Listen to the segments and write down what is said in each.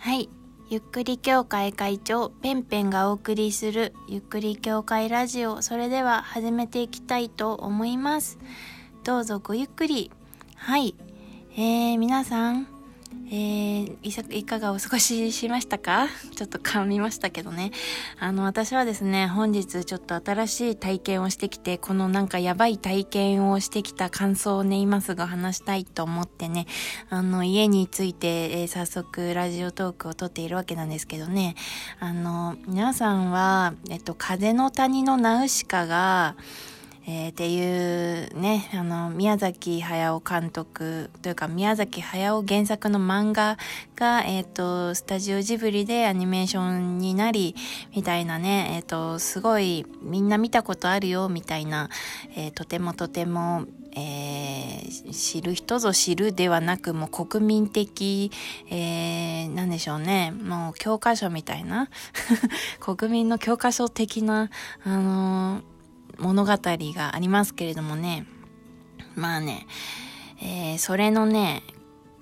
はい。ゆっくり協会会長、ペンペンがお送りするゆっくり協会ラジオ。それでは始めていきたいと思います。どうぞごゆっくり。はい。えー、皆さん、えー、いさいかがお過ごししましたか？ちょっと噛みましたけどね。あの、私はですね、本日ちょっと新しい体験をしてきて、このなんかやばい体験をしてきた感想をね、今すぐ話したいと思ってね、あの、家について、えー、早速ラジオトークを撮っているわけなんですけどね、あの、皆さんは、えっと、風の谷のナウシカが、えー、っていうね、あの、宮崎駿監督というか宮崎駿原作の漫画が、えっ、ー、と、スタジオジブリでアニメーションになり、みたいなね、えっ、ー、と、すごいみんな見たことあるよ、みたいな、えー、とてもとても、えー、知る人ぞ知るではなく、もう国民的、えー、なんでしょうね。もう教科書みたいな、国民の教科書的な、あの物語がありますけれどもね。まあね、えー、それのね、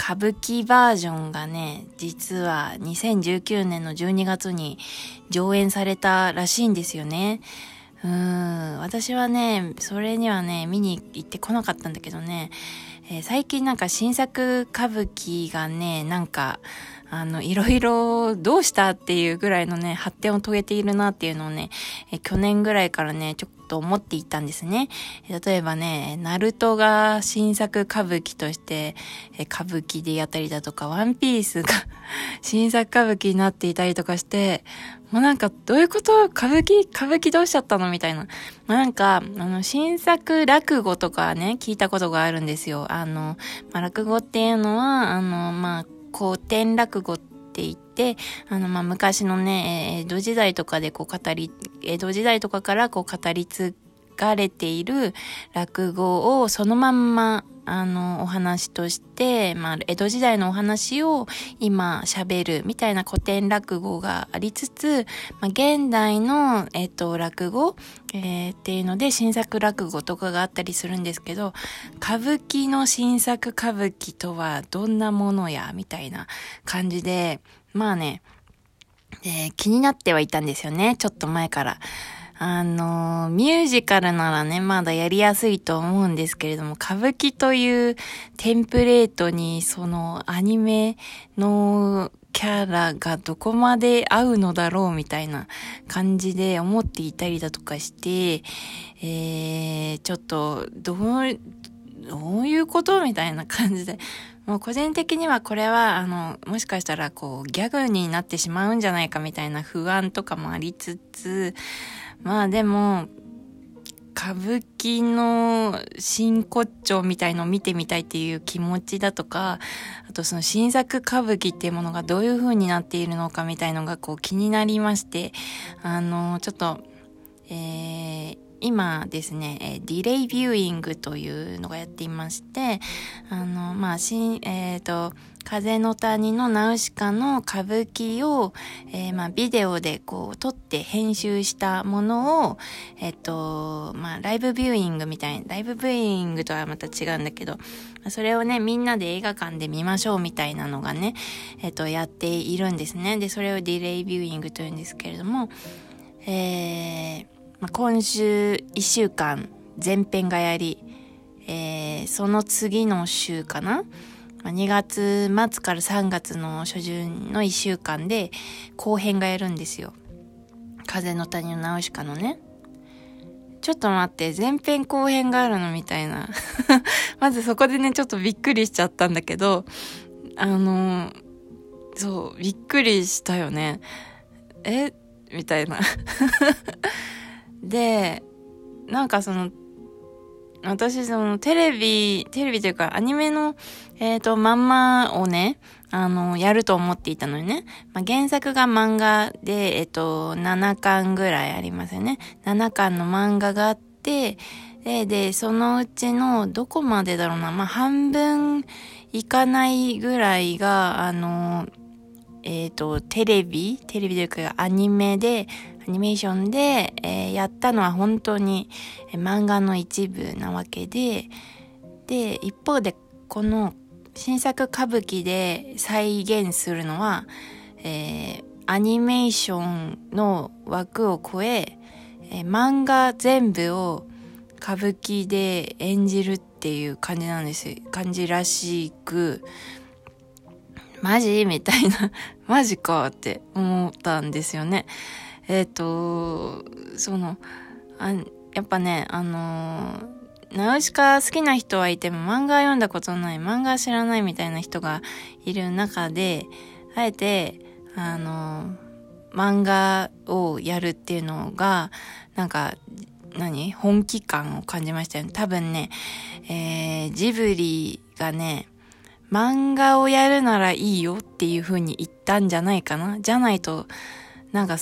歌舞伎バージョンがね、実は2019年の12月に上演されたらしいんですよね。うーん、私はね、それにはね、見に行ってこなかったんだけどね、えー、最近なんか新作歌舞伎がね、なんか、あの、いろいろどうしたっていうぐらいのね、発展を遂げているなっていうのをね、え去年ぐらいからね、ちょっと思っていたんですね。例えばね、ナルトが新作歌舞伎として、え歌舞伎でやったりだとか、ワンピースが 新作歌舞伎になっていたりとかして、もうなんか、どういうこと？歌舞伎？歌舞伎どうしちゃったの？みたいな。なんか、あの、新作落語とかね、聞いたことがあるんですよ。あの、まあ、落語っていうのは、あの、まあ、古典落語って言って、あの、まあ、昔のね、江戸時代とかでこう語り、江戸時代とかからこう語り継がれている落語をそのまんま、あの、お話として、まあ、江戸時代のお話を今喋るみたいな古典落語がありつつ、まあ、現代の、えっと、落語、えー、っていうので新作落語とかがあったりするんですけど、歌舞伎の新作歌舞伎とはどんなものや、みたいな感じで、まあね、で、気になってはいたんですよね。ちょっと前から。あの、ミュージカルならね、まだやりやすいと思うんですけれども、歌舞伎というテンプレートに、そのアニメのキャラがどこまで合うのだろうみたいな感じで思っていたりだとかして、えー、ちょっと、どう、どういうことみたいな感じで、もう個人的にはこれは、あの、もしかしたらこう、ギャグになってしまうんじゃないかみたいな不安とかもありつつ、まあでも、歌舞伎の真骨頂みたいのを見てみたいっていう気持ちだとか、あとその新作歌舞伎っていうものがどういう風になっているのかみたいのがこう気になりまして、あの、ちょっと、えー、今ですね、ディレイビューイングというのがやっていまして、あの、まあ、新、えっ、ー、と、風の谷のナウシカの歌舞伎を、えー、まあ、ビデオでこう、撮って編集したものを、えっ、と、まあ、ライブビューイングみたいな、ライブビューイングとはまた違うんだけど、それをね、みんなで映画館で見ましょうみたいなのがね、えっ、と、やっているんですね。で、それをディレイビューイングというんですけれども、えー、今週1週間前編がやり、えー、その次の週かな？2月末から3月の初旬の1週間で後編がやるんですよ。風の谷のナウシカのね。ちょっと待って、前編後編があるのみたいな。まずそこでね、ちょっとびっくりしちゃったんだけど、あの、そう、びっくりしたよね。え？みたいな。で、なんかその、私そのテレビ、テレビというかアニメの、えっ、ー、と、まんまをね、あの、やると思っていたのにね。まあ、原作が漫画で、えっ、ー、と、7巻ぐらいありますよね。7巻の漫画があって、で、で、そのうちのどこまでだろうな、まあ、半分いかないぐらいが、あの、えっ、ー、と、テレビ？テレビというかアニメでアニメーションで、えー、やったのは本当に漫画の一部なわけで、で、一方でこの新作歌舞伎で再現するのは、えー、アニメーションの枠を超ええー、漫画全部を歌舞伎で演じるっていう感じなんです感じらしくマジ？みたいな。マジかって思ったんですよね。えっ、ー、とそのあやっぱねあのナウシカ好きな人はいても漫画読んだことない漫画知らないみたいな人がいる中であえてあの漫画をやるっていうのが、なんか、何本気感を感じましたよね。多分ね、えー、ジブリがね、漫画をやるならいいよっていう風に言ったんじゃないかな。じゃないと、なんか、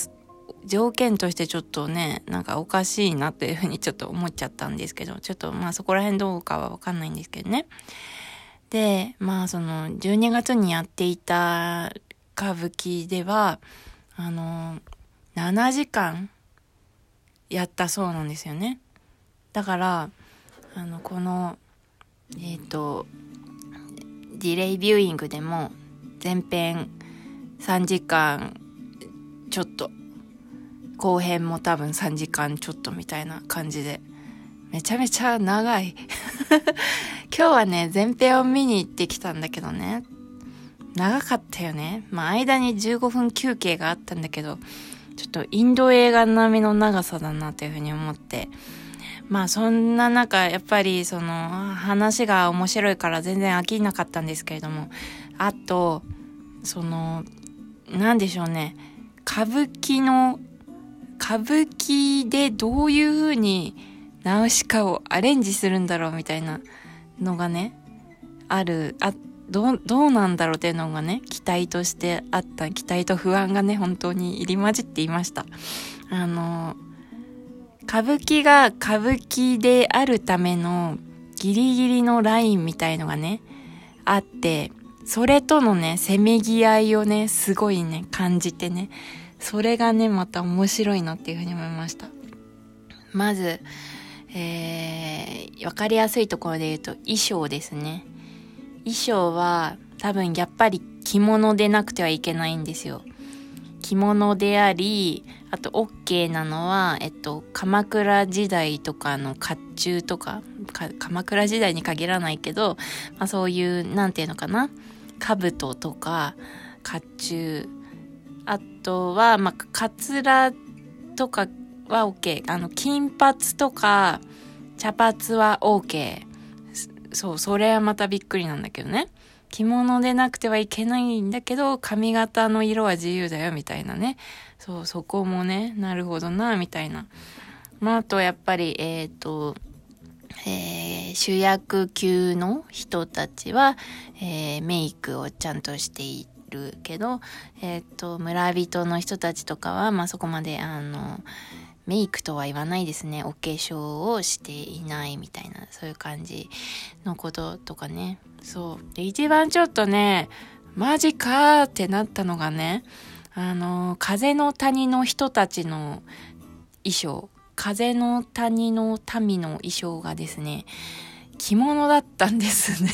条件としてちょっとね、なんかおかしいなっていう風にちょっと思っちゃったんですけど、ちょっとまあそこら辺どうかはわかんないんですけどね。で、まあその12月にやっていた歌舞伎では、あの、7時間やったそうなんですよね。だから、あの、この、えっ、ー、と、ディレイビューイングでも前編3時間ちょっと、後編も多分3時間ちょっとみたいな感じで、めちゃめちゃ長い。今日はね、前編を見に行ってきたんだけどね、長かったよね。まあ、間に15分休憩があったんだけど、ちょっとインド映画並みの長さだなというふうに思って。まあ、そんな中、やっぱり、その、話が面白いから全然飽きなかったんですけれども、あと、その、なんでしょうね。歌舞伎の、歌舞伎でどういう風にナウシカをアレンジするんだろうみたいなのがね、ある、あどう、どうなんだろうっていうのがね、期待としてあった、期待と不安がね、本当に入り混じっていました。あの、歌舞伎が歌舞伎であるためのギリギリのラインみたいのがね、あって、それとのね、せめぎ合いをね、すごいね、感じてね、それがね、また面白いなっていうふうに思いました。まず、えー、わかりやすいところで言うと衣装ですね。衣装は多分やっぱり着物でなくてはいけないんですよ。着物であり、あと OK なのは、えっと、鎌倉時代とかの甲冑とか、鎌倉時代に限らないけど、まあそういう、なんていうのかな、兜とか、甲冑、とは、まあ、カツラとかは OK。あの、金髪とか、茶髪は OK。そう、それはまたびっくりなんだけどね。着物でなくてはいけないんだけど、髪型の色は自由だよ、みたいなね。そう、そこもね、なるほどな、みたいな。まあ、あと、やっぱり、えっ、ー、と、えー、主役級の人たちは、えー、メイクをちゃんとしていてるけど、えっ、と、村人の人たちとかは、まあ、そこまで、あの、メイクとは言わないですね。お化粧をしていないみたいな、そういう感じのこととかね。そう。で、一番ちょっとね、マジかーってなったのがね、あの、風の谷の人たちの衣装、風の谷の民の衣装がですね、着物だったんですね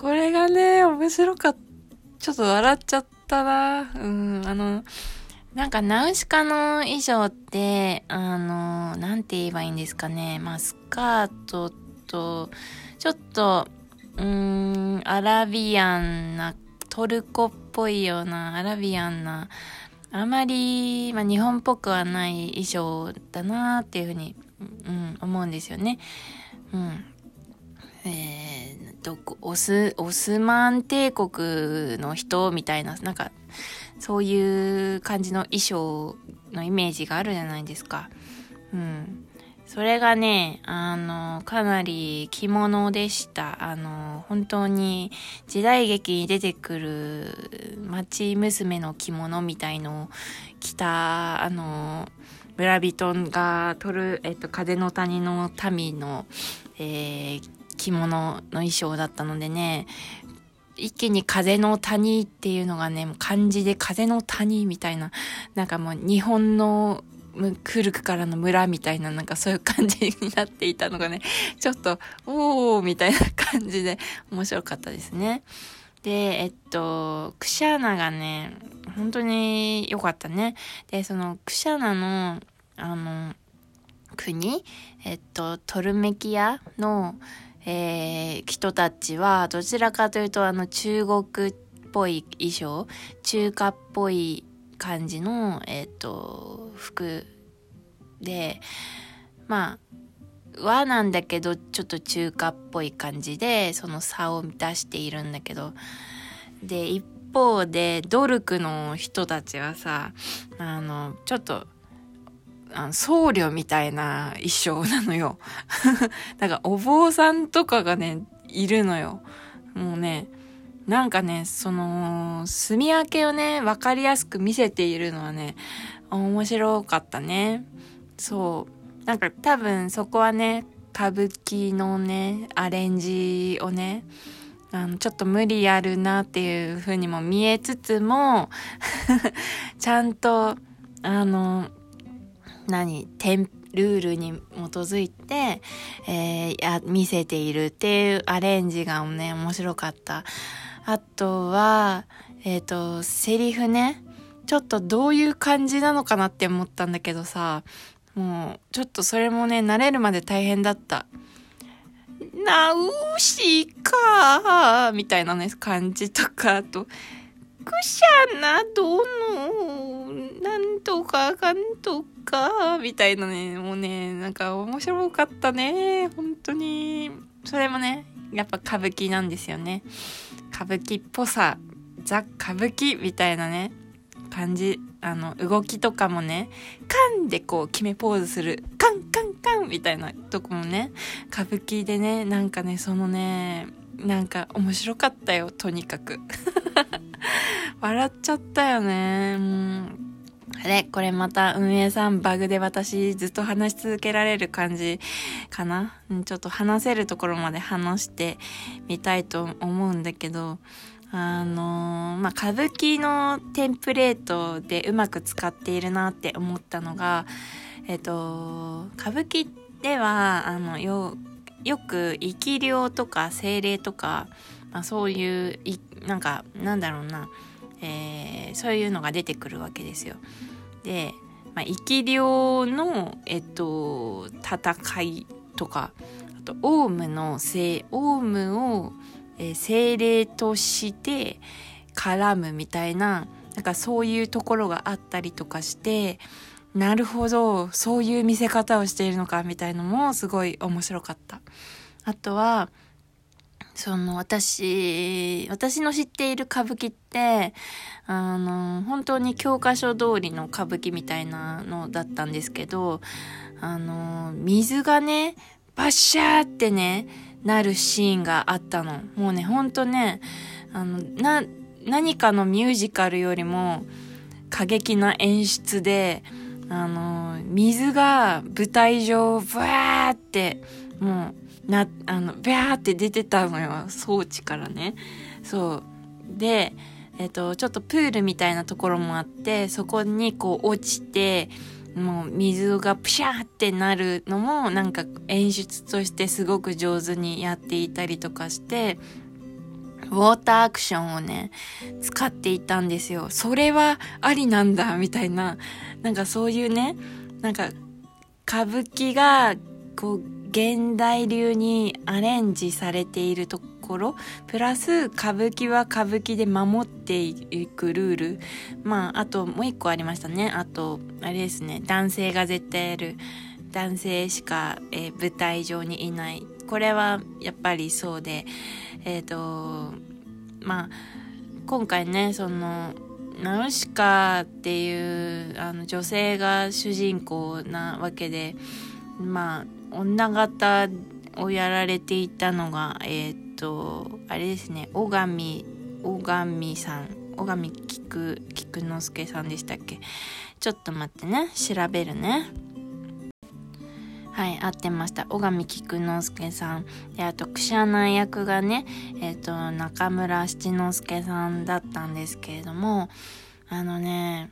これがね、面白かった。ちょっと笑っちゃったな。うん、あの、なんか、ナウシカの衣装って、あの、なんて言えばいいんですかね。まあ、スカートと、ちょっと、うーん、アラビアンな、トルコっぽいような、アラビアンな、あまり、まあ、日本っぽくはない衣装だなっていうふうに、うん、思うんですよね。うん。えー、どこ、オス、オスマン帝国の人みたいな、なんか、そういう感じの衣装のイメージがあるじゃないですか。うん。それがね、あの、かなり着物でした。あの、本当に時代劇に出てくる町娘の着物みたいのを着た、あの、村人が取る、えっと、風の谷の民の、えー、着物の衣装だったのでね、一気に風の谷っていうのがね、漢字で風の谷みたいな、なんかもう日本の古くからの村みたいななんかそういう感じになっていたのがね、ちょっと、おーみたいな感じで面白かったですね。で、えっと、クシャーナがね、本当に良かったね。で、そのクシャーナの、あの、国、えっと、トルメキアの、えー、人たちは、どちらかというと、あの、中国っぽい衣装、中華っぽい感じの、えっと、服で、まあ、和なんだけど、ちょっと中華っぽい感じで、その差を出しているんだけど、で、一方で、ドルクの人たちはさ、あの、ちょっと、僧侶みたいな衣装なのよ。だからお坊さんとかがね、いるのよ。もうね、なんかね、その、住み分けをね、わかりやすく見せているのはね、面白かったね。そう。なんか多分そこはね、歌舞伎のね、アレンジをね、あの、ちょっと無理あるなっていう風にも見えつつも ちゃんと、あの、何、テン、ルールに基づいて、えー、や、見せているっていうアレンジがね、面白かった。あとは、えっ、ー、と、セリフね。ちょっとどういう感じなのかなって思ったんだけどさ、もう、ちょっとそれもね、慣れるまで大変だった。ナウシカみたいなね、感じとか、あと、くしゃなどの、なんとかかんとか、みたいなね、もうね、なんか面白かったね、本当に。それもね、やっぱ歌舞伎なんですよね。歌舞伎っぽさ、ザ・歌舞伎みたいなね、感じ。あの、動きとかもね、カンでこう決めポーズする。カンカンカンみたいなとこもね、歌舞伎でね、なんかね、そのね、なんか面白かったよ、とにかく。笑っちゃったよね。うん。あれこれまた運営さんバグで私ずっと話し続けられる感じかな？ちょっと話せるところまで話してみたいと思うんだけど、あの、まあ、歌舞伎のテンプレートでうまく使っているなって思ったのが、えっ、と、歌舞伎では、あの、よ、よく生き量とか精霊とか、まあ、そういう、い、なんか、なんだろうな、えー、そういうのが出てくるわけですよ。で、まあ、生き量の、えっと、戦いとか、あと、オウムのせオウムを、えー、精霊として絡むみたいな、なんかそういうところがあったりとかして、なるほど、そういう見せ方をしているのかみたいのもすごい面白かった。あとは、その私、私の知っている歌舞伎って、あの、本当に教科書通りの歌舞伎みたいなのだったんですけど、あの、水がね、バッシャーってね、なるシーンがあったの。もうね、ほんとね、あの、な、何かのミュージカルよりも過激な演出で、あの、水が舞台上、ブワーって、もう、な、あの、ビャーって出てたのよ、装置からね。そう。で、えっ、と、ちょっとプールみたいなところもあって、そこにこう落ちて、もう水がプシャーってなるのもなんか演出としてすごく上手にやっていたりとかして、ウォーターアクションをね、使っていたんですよ。それはありなんだ、みたいな。なんかそういうね、なんか歌舞伎がこう現代流にアレンジされているところプラス歌舞伎は歌舞伎で守っていくルール。まああともう一個ありましたね。あとあれですね。男性が絶対やる。男性しか、えー、舞台上にいない。これはやっぱりそうでえっ、ー、とまあ今回ねそのナウシカっていうあの女性が主人公なわけでまあ女方をやられていたのが、えっ、ー、と、あれですね、小上、小上さん、小上菊、菊之助さんでしたっけ？ちょっと待ってね、調べるね。はい、合ってました。小上菊之助さん。で、あと、クシャナ役がね、えっ、ー、と、中村七之助さんだったんですけれども、あのね、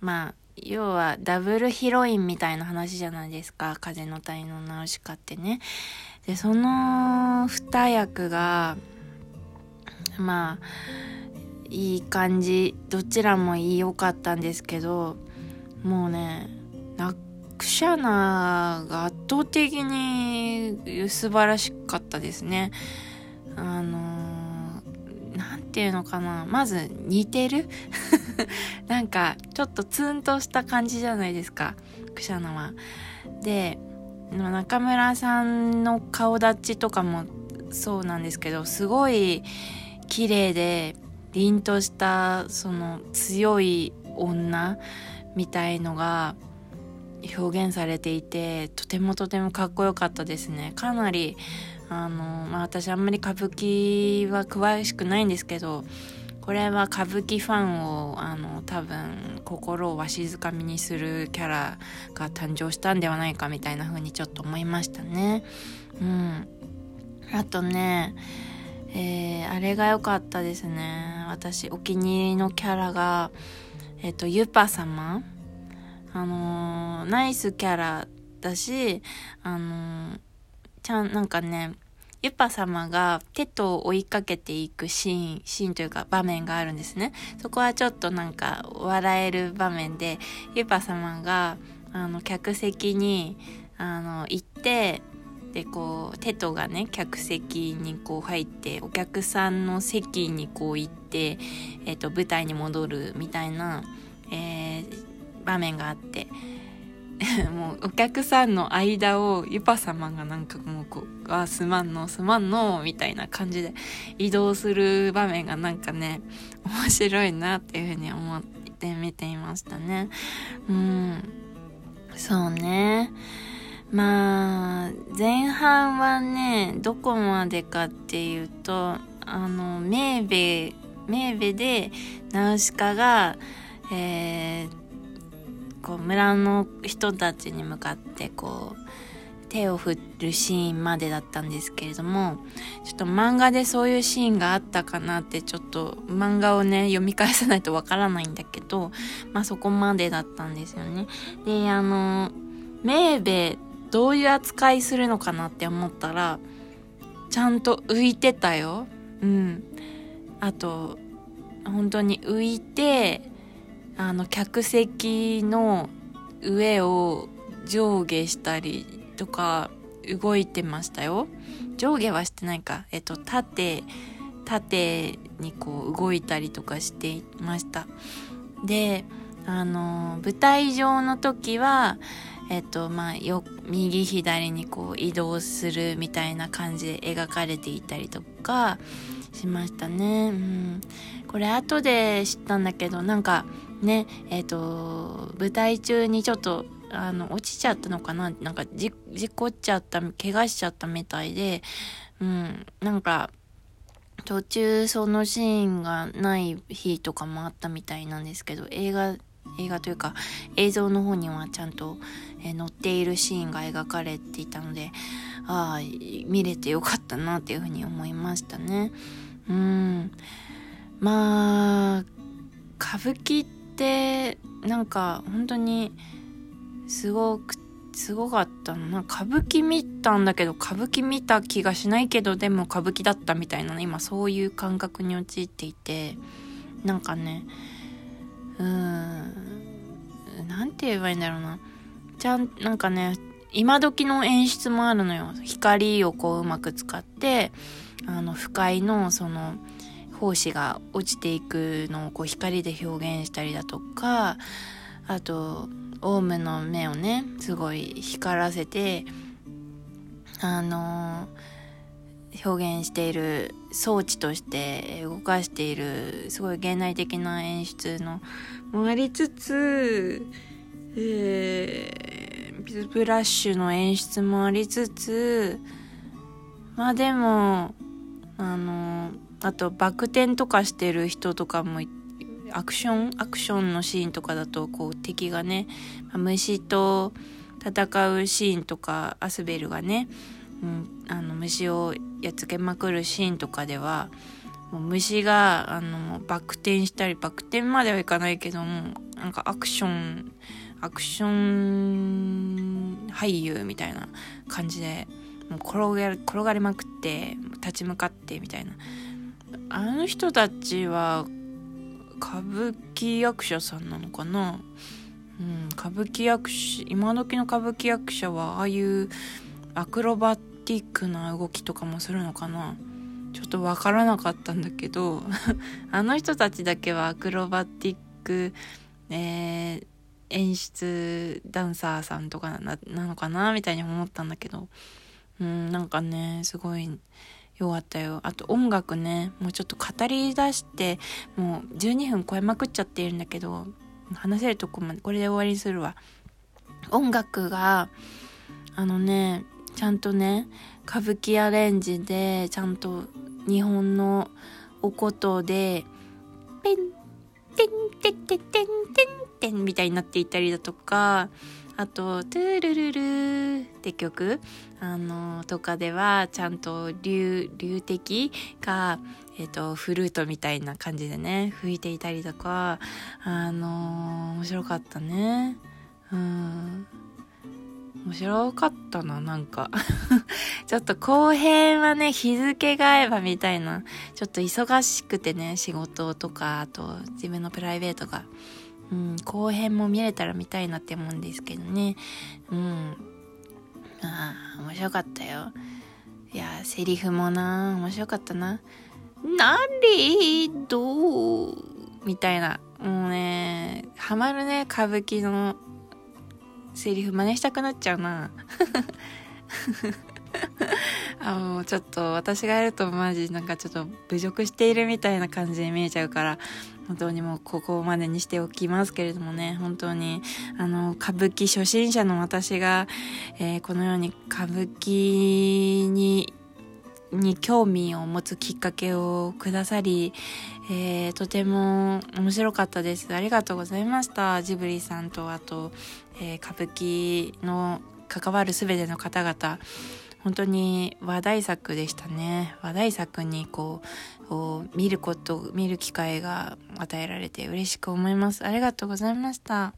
まあ、要はダブルヒロインみたいな話じゃないですか。風の谷のナウシカってね。で、その二役が、まあいい感じどちらも良かったんですけどもうねラクシャナが圧倒的に素晴らしかったですねあの何て言うのかな。まず似てる？なんかちょっとツンとした感じじゃないですか。クシャナは。で中村さんの顔立ちとかもそうなんですけどすごい綺麗で凛としたその強い女みたいのが表現されていてとてもとてもかっこよかったですね。かなりあの、まあ、私あんまり歌舞伎は詳しくないんですけどこれは歌舞伎ファンをあの多分心をわしづかみにするキャラが誕生したんではないかみたいな風にちょっと思いましたね。うん。あとねえー、あれが良かったですね。私お気に入りのキャラがえっ、ー、とユパ様。あのー、ナイスキャラだしあのちゃんなんかねユパ様がテトを追いかけていくシーン、シーンというか場面があるんですね。そこはちょっとなんか笑える場面で、ユパ様が、あの、客席に、あの、行って、でこうテトがね客席にこう入ってお客さんの席にこう行って、えーと、舞台に戻るみたいな、えー、場面があって もうお客さんの間をユパ様がなんかもうこう「あすまんのすまんの」みたいな感じで移動する場面がなんかね 面白いなっていうふうに思って見ていましたね。うん。そうね。まあ前半はねどこまでかっていうとあのメーベメーベでナウシカが、えー、こう村の人たちに向かってこう手を振るシーンまでだったんですけれどもちょっと漫画でそういうシーンがあったかなってちょっと漫画をね読み返さないとわからないんだけどまあそこまでだったんですよね。であのメーベどういう扱いするのかなって思ったらちゃんと浮いてたよ。うん。あと本当に浮いてあの客席の上を上下したりとか動いてましたよ。上下はしてないか。えっと縦縦にこう動いたりとかしていました。であの舞台上の時はえっとまあよ右左にこう移動するみたいな感じで描かれていたりとかしましたね。うん、これ後で知ったんだけどなんかねえっと舞台中にちょっとあの落ちちゃったのかな？なんか事故っちゃった怪我しちゃったみたいで、うん、なんか途中そのシーンがない日とかもあったみたいなんですけど映画映画というか映像の方にはちゃんと、えー、載っているシーンが描かれていたのでああ見れてよかったなっていうふうに思いましたね。うん。まあ歌舞伎ってなんか本当にすごくすごかったな。歌舞伎見たんだけど歌舞伎見た気がしないけどでも歌舞伎だったみたいなね。今そういう感覚に陥っていて。なんかねうーんなんて言えばいいんだろうな。ちゃんなんかね今時の演出もあるのよ。光をこううまく使ってあの不快のその胞子が落ちていくのをこう光で表現したりだとかあとオウムの目をねすごい光らせてあの表現している装置として動かしているすごい現代的な演出のもありつつ、えー、ブラッシュの演出もありつつまあでもあのあとバク転とかしてる人とかもアクション？アクションのシーンとかだとこう敵がね虫と戦うシーンとかアスベルがねうん、あの虫をやっつけまくるシーンとかではもう虫があのバク転したりバク転まではいかないけどもなんかアクションアクション俳優みたいな感じでもう転が転がりまくって立ち向かってみたいな。あの人たちは歌舞伎役者さんなのかな？うん歌舞伎役者今時の歌舞伎役者はああいうアクロバティックな動きとかもするのかな？ちょっとわからなかったんだけど。あの人たちだけはアクロバティック、えー、演出ダンサーさんとかなのかな？みたいに思ったんだけど。うんなんかねすごいよかったよ。あと音楽ねもうちょっと語り出してもう12分超えまくっちゃっているんだけど話せるとこまでこれで終わりにするわ。音楽があのねちゃんとね歌舞伎アレンジでちゃんと日本のおことでペンテンテンテンテンテンテンみたいになっていたりだとかあと、トゥールルルって曲あの、とかでは、ちゃんと流、流的が、えっ、ー、と、フルートみたいな感じでね、吹いていたりとか、あの面白かったね。うん。面白かったな、なんか ちょっと後編はね、日付が合えばみたいな、ちょっと忙しくてね、仕事とか、あと自分のプライベートが。うん、後編も見れたら見たいなって思うんですけどね。うん。ああ、面白かったよ。いや、セリフもな、面白かったな。なれどうみたいな。もうね、ハマるね、歌舞伎のセリフ真似したくなっちゃうな。あもうちょっと私がやるとマジなんかちょっと侮辱しているみたいな感じに見えちゃうから本当にもうここまでにしておきますけれどもね本当にあの歌舞伎初心者の私が、えー、このように歌舞伎にに興味を持つきっかけをくださり、えー、とても面白かったです。ありがとうございました。ジブリさんと、あと、えー、歌舞伎の関わるすべての方々。本当に話題作でしたね。話題作にこう、見ること、見る機会が与えられて嬉しく思います。ありがとうございました。